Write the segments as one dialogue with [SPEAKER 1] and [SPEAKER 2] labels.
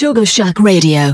[SPEAKER 1] Sugar Shack Radio.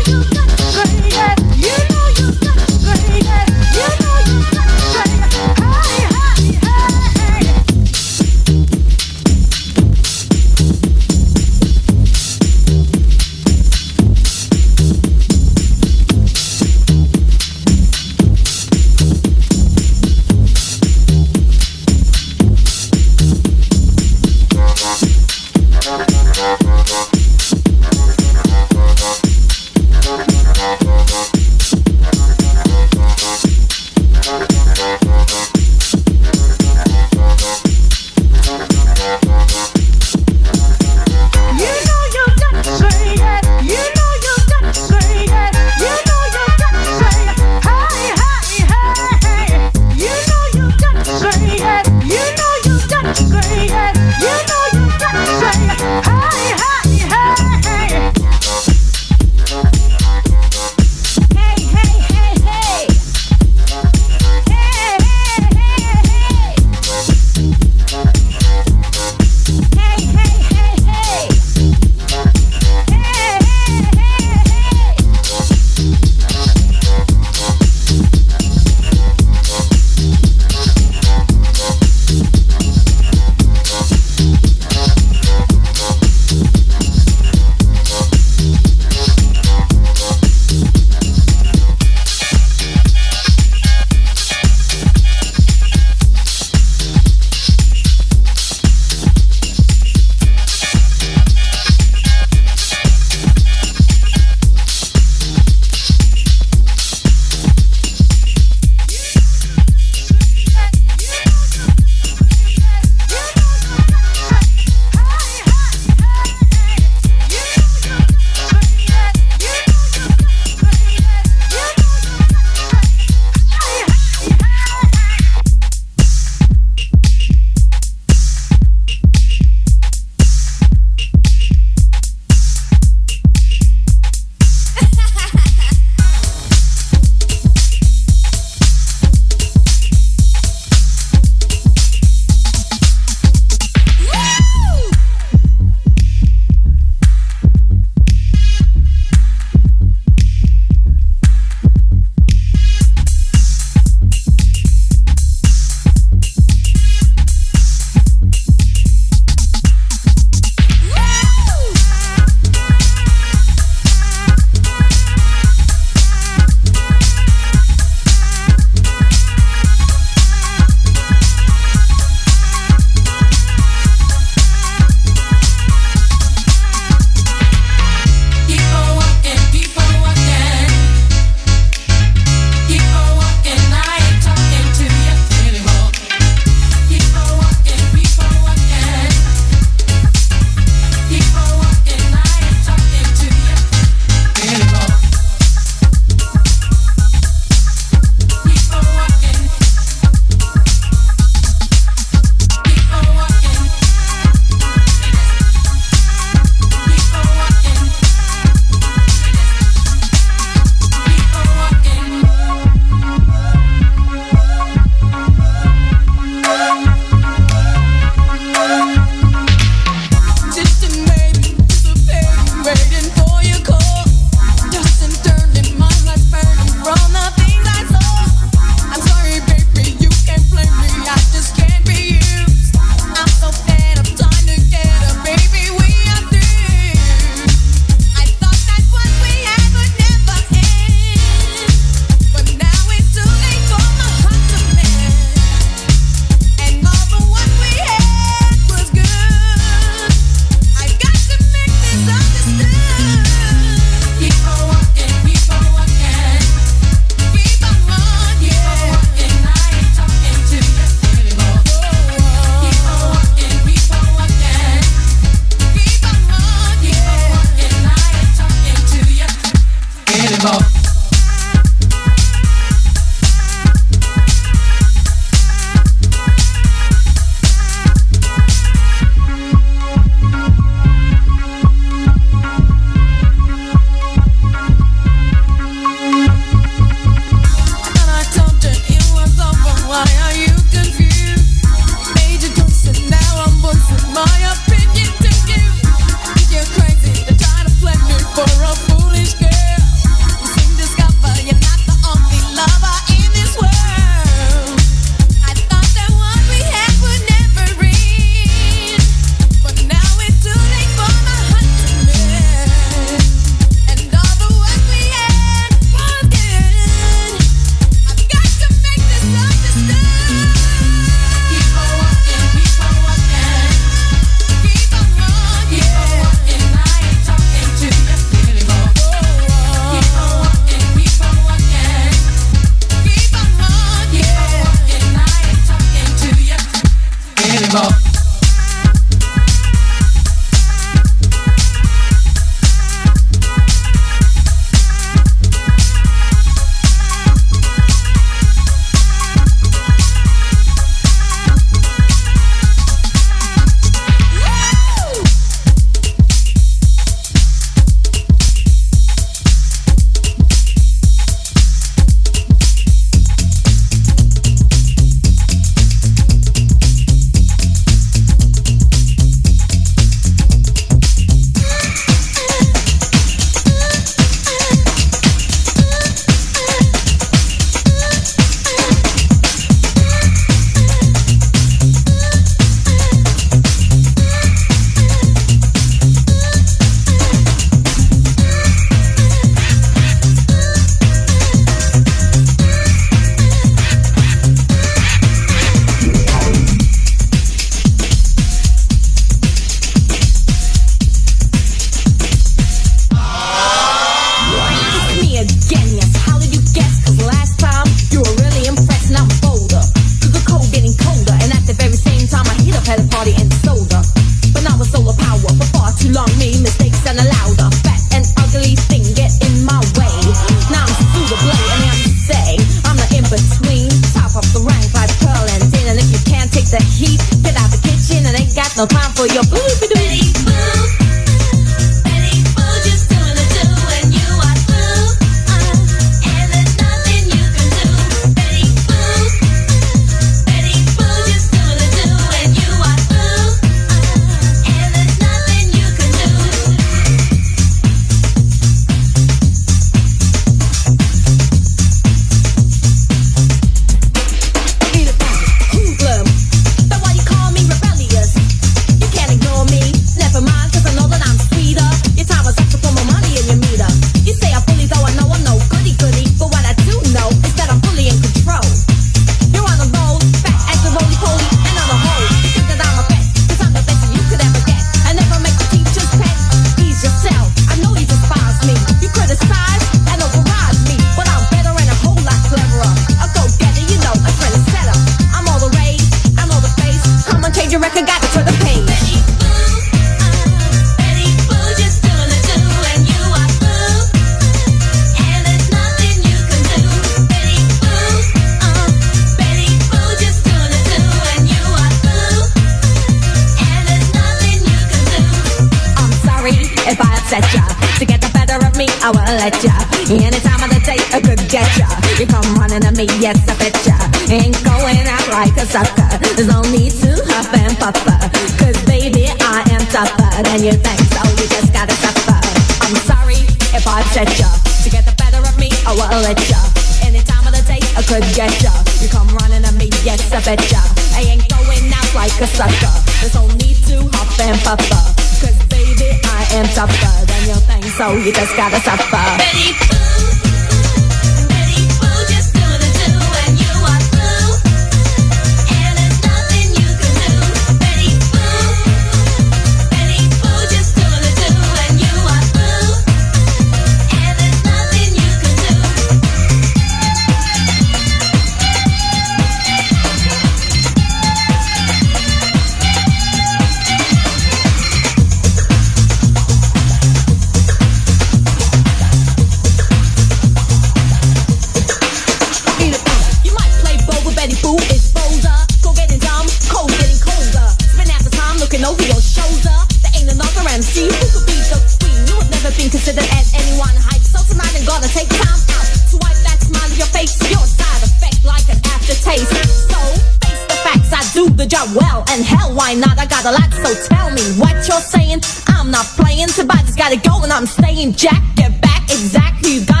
[SPEAKER 2] Betty Boo is bolder. Go getting dumb, cold getting colder. Spend half the time looking over your shoulder. There ain't another MC who could be the queen. You have never been considered as anyone hype. So tonight I'm gonna take time out to wipe that smile of your face. Your side effect like an aftertaste. So face the facts, I do the job well. And hell, why not? I got a lot, so tell me what you're saying. I'm not playing. so I just gotta go, and I'm staying. Jack, get back exactly. You got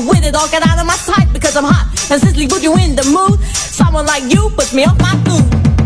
[SPEAKER 2] get with it or get out of my sight because I'm hot. and Consistently put you in the mood. Someone like you puts me off my food.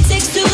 [SPEAKER 3] it takes to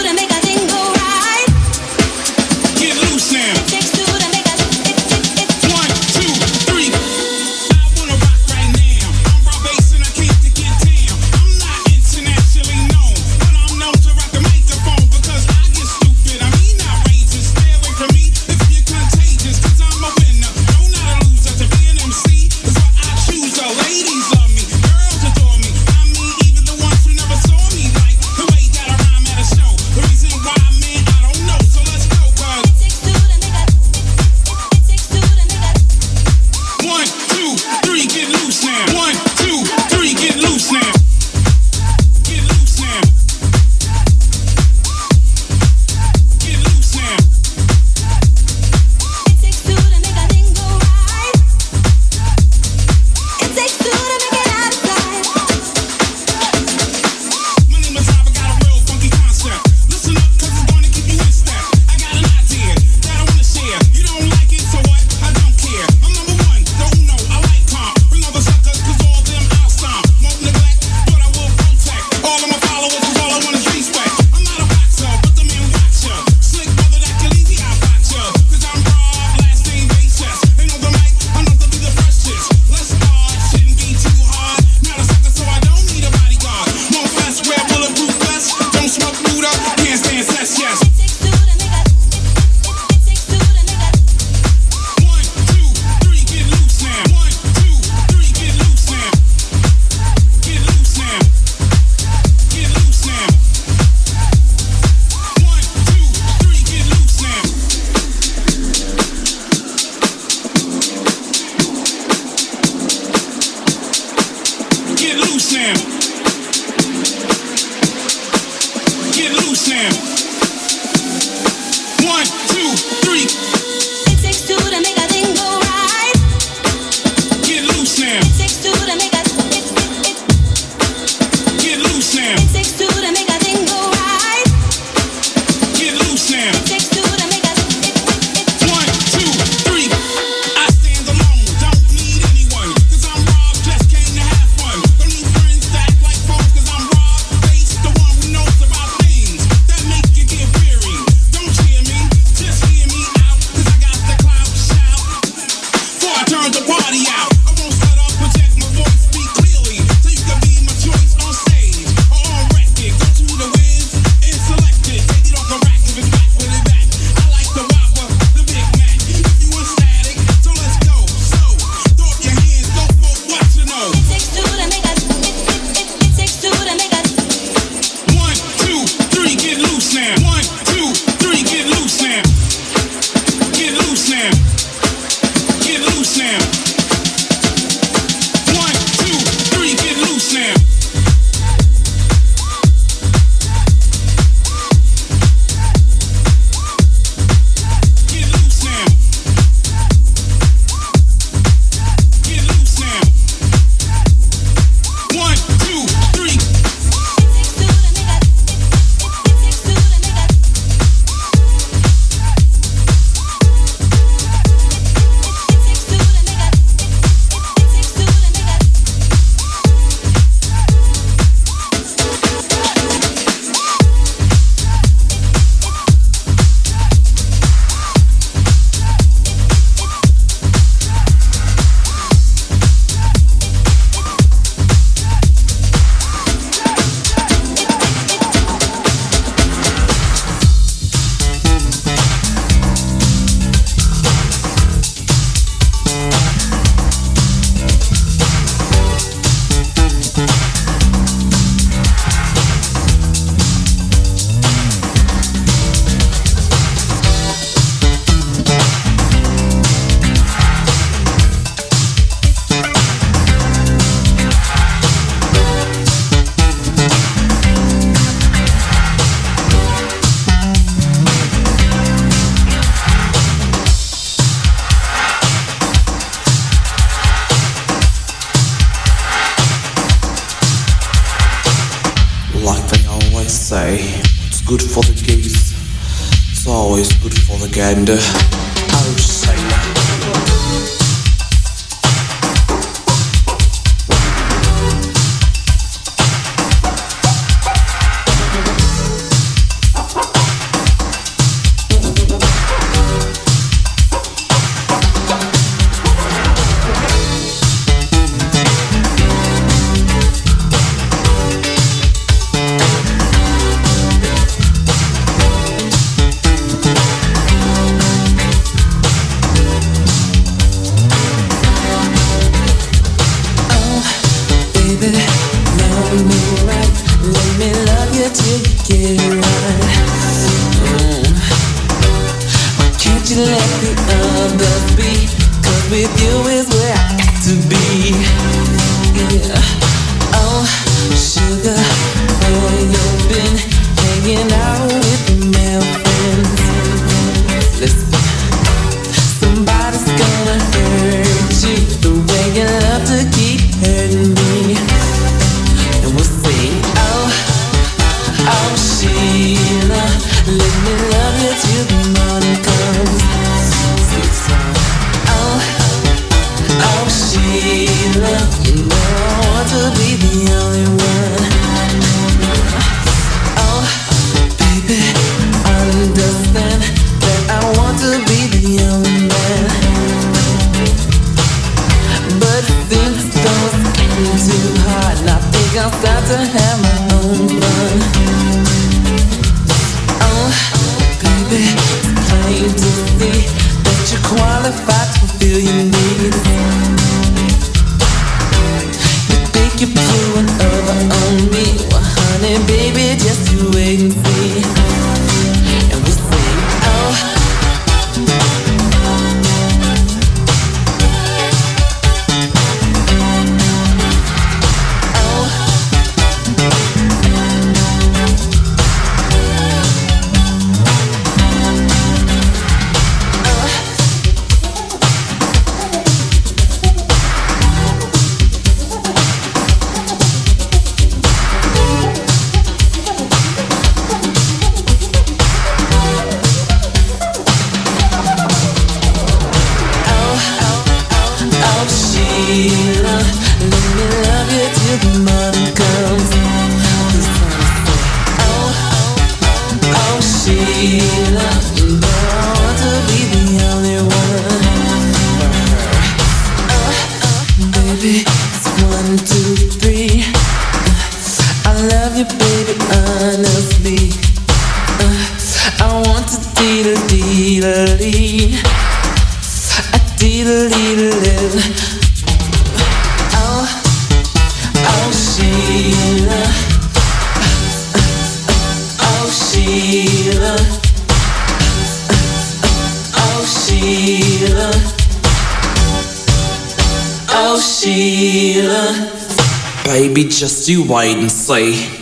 [SPEAKER 4] do wide and say.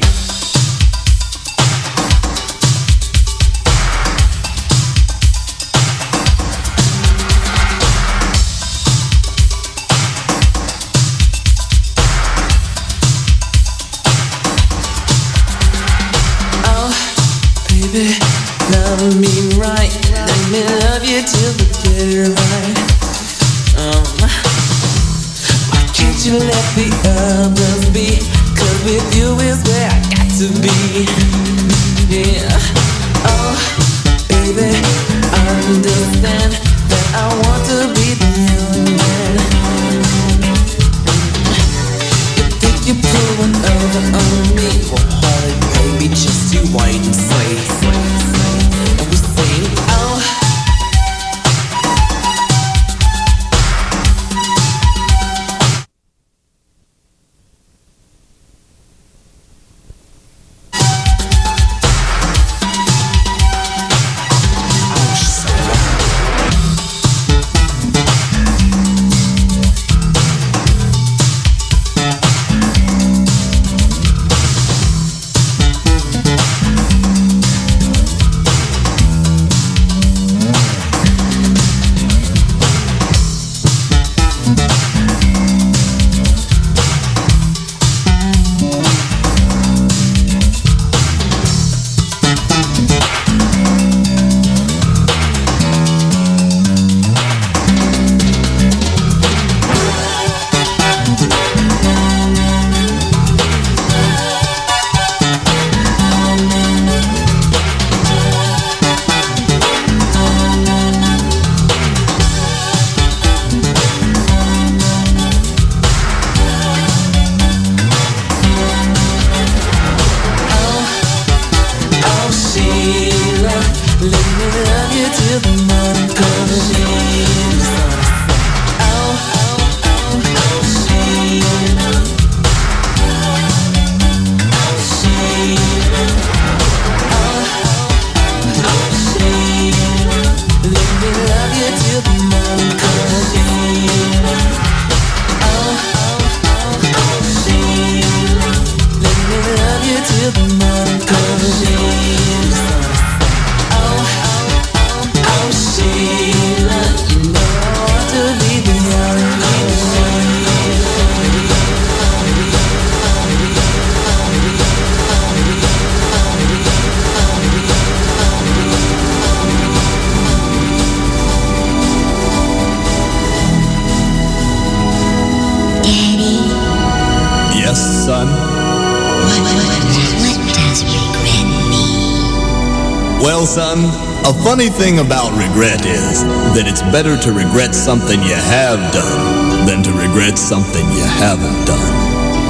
[SPEAKER 5] son, a funny thing about regret is that it's better to regret something you have done than to regret something you haven't done.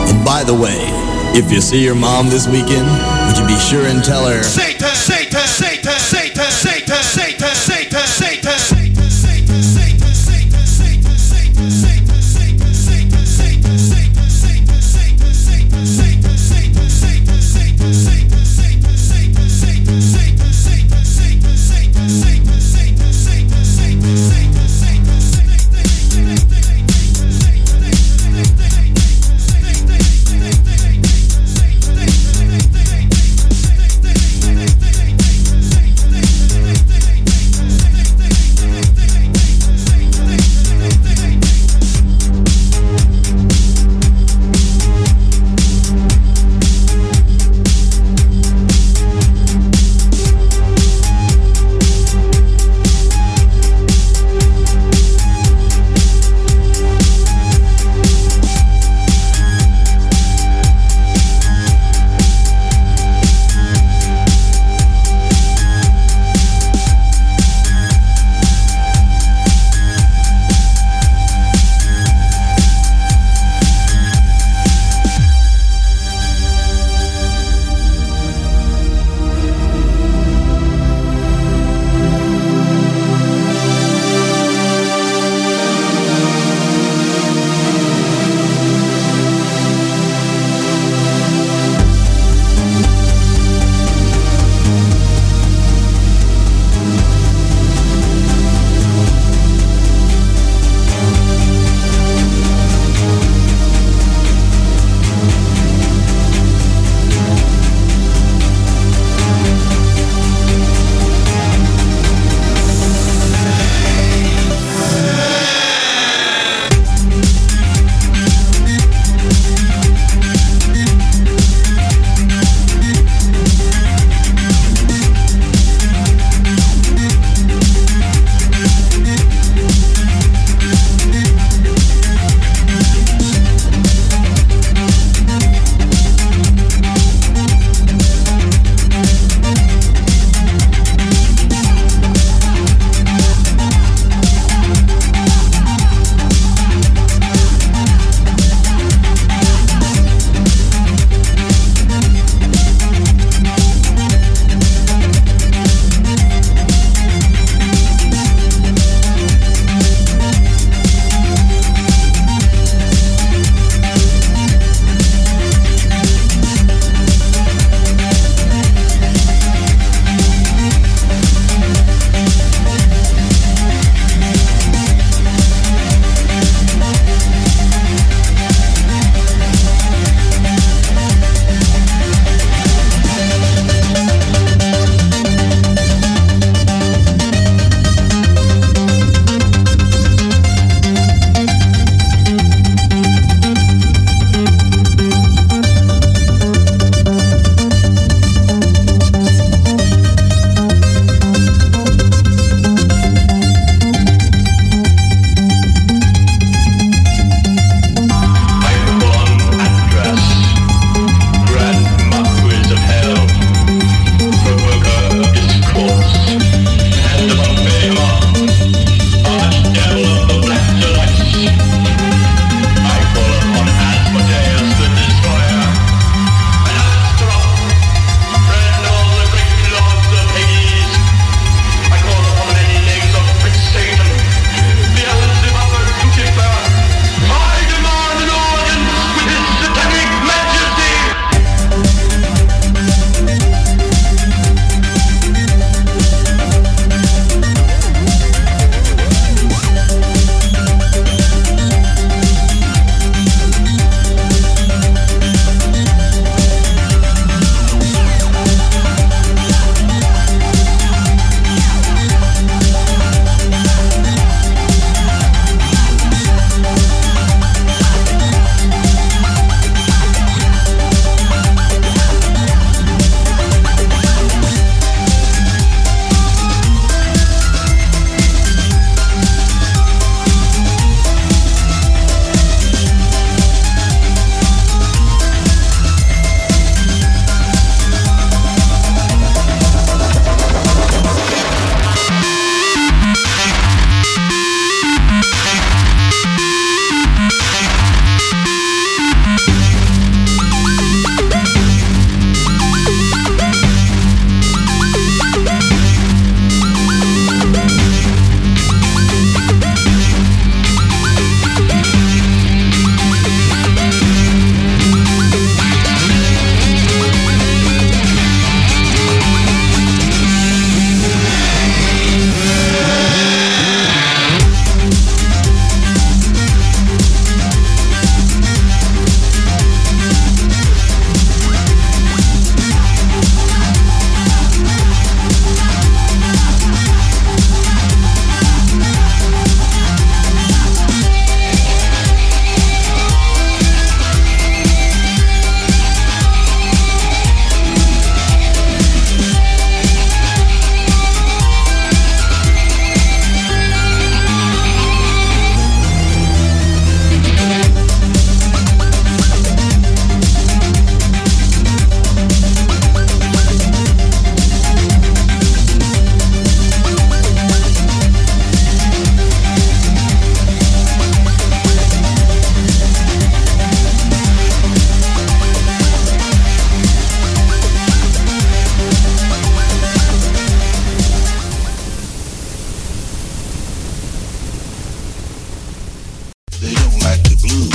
[SPEAKER 5] And by the way, if you see your mom this weekend, would you be sure and tell her... Satan!